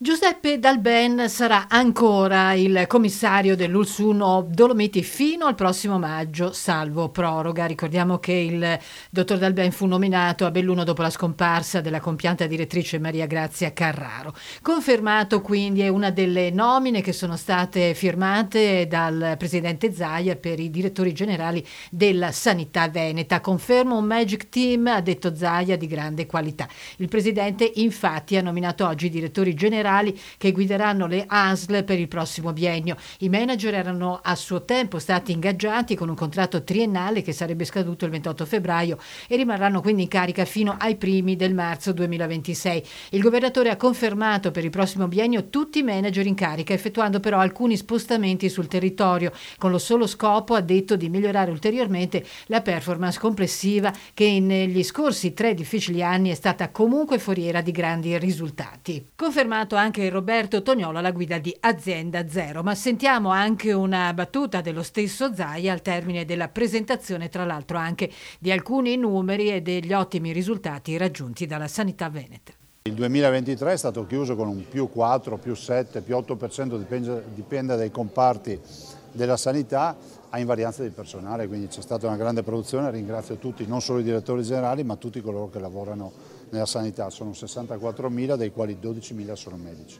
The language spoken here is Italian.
Giuseppe Dalben sarà ancora il commissario dell'Ulsuno Dolomiti fino al prossimo maggio, salvo proroga. Ricordiamo che il dottor Dalben fu nominato a Belluno dopo la scomparsa della compianta direttrice Maria Grazia Carraro. Confermato quindi è una delle nomine che sono state firmate dal presidente Zaia per i direttori generali della sanità veneta. Conferma un magic team, ha detto Zaia, di grande qualità. Il presidente infatti ha nominato oggi i direttori generali generali che guideranno le ASL per il prossimo biennio. I manager erano a suo tempo stati ingaggiati con un contratto triennale che sarebbe scaduto il 28 febbraio e rimarranno quindi in carica fino ai primi del marzo 2026. Il governatore ha confermato per il prossimo biennio tutti i manager in carica, effettuando però alcuni spostamenti sul territorio, con lo solo scopo, ha detto, di migliorare ulteriormente la performance complessiva che negli scorsi tre difficili anni è stata comunque foriera di grandi risultati. Confermato anche Roberto Tognolo alla guida di Azienda Zero, ma sentiamo anche una battuta dello stesso Zaia al termine della presentazione, tra l'altro anche di alcuni numeri e degli ottimi risultati raggiunti dalla sanità veneta. Il 2023 è stato chiuso con un più 4, più 7, più 8%, dipende, dipende dai comparti della sanità, a invarianza di personale, quindi c'è stata una grande produzione, ringrazio tutti, non solo i direttori generali, ma tutti coloro che lavorano nella sanità, sono 64.000 dei quali 12.000 sono medici.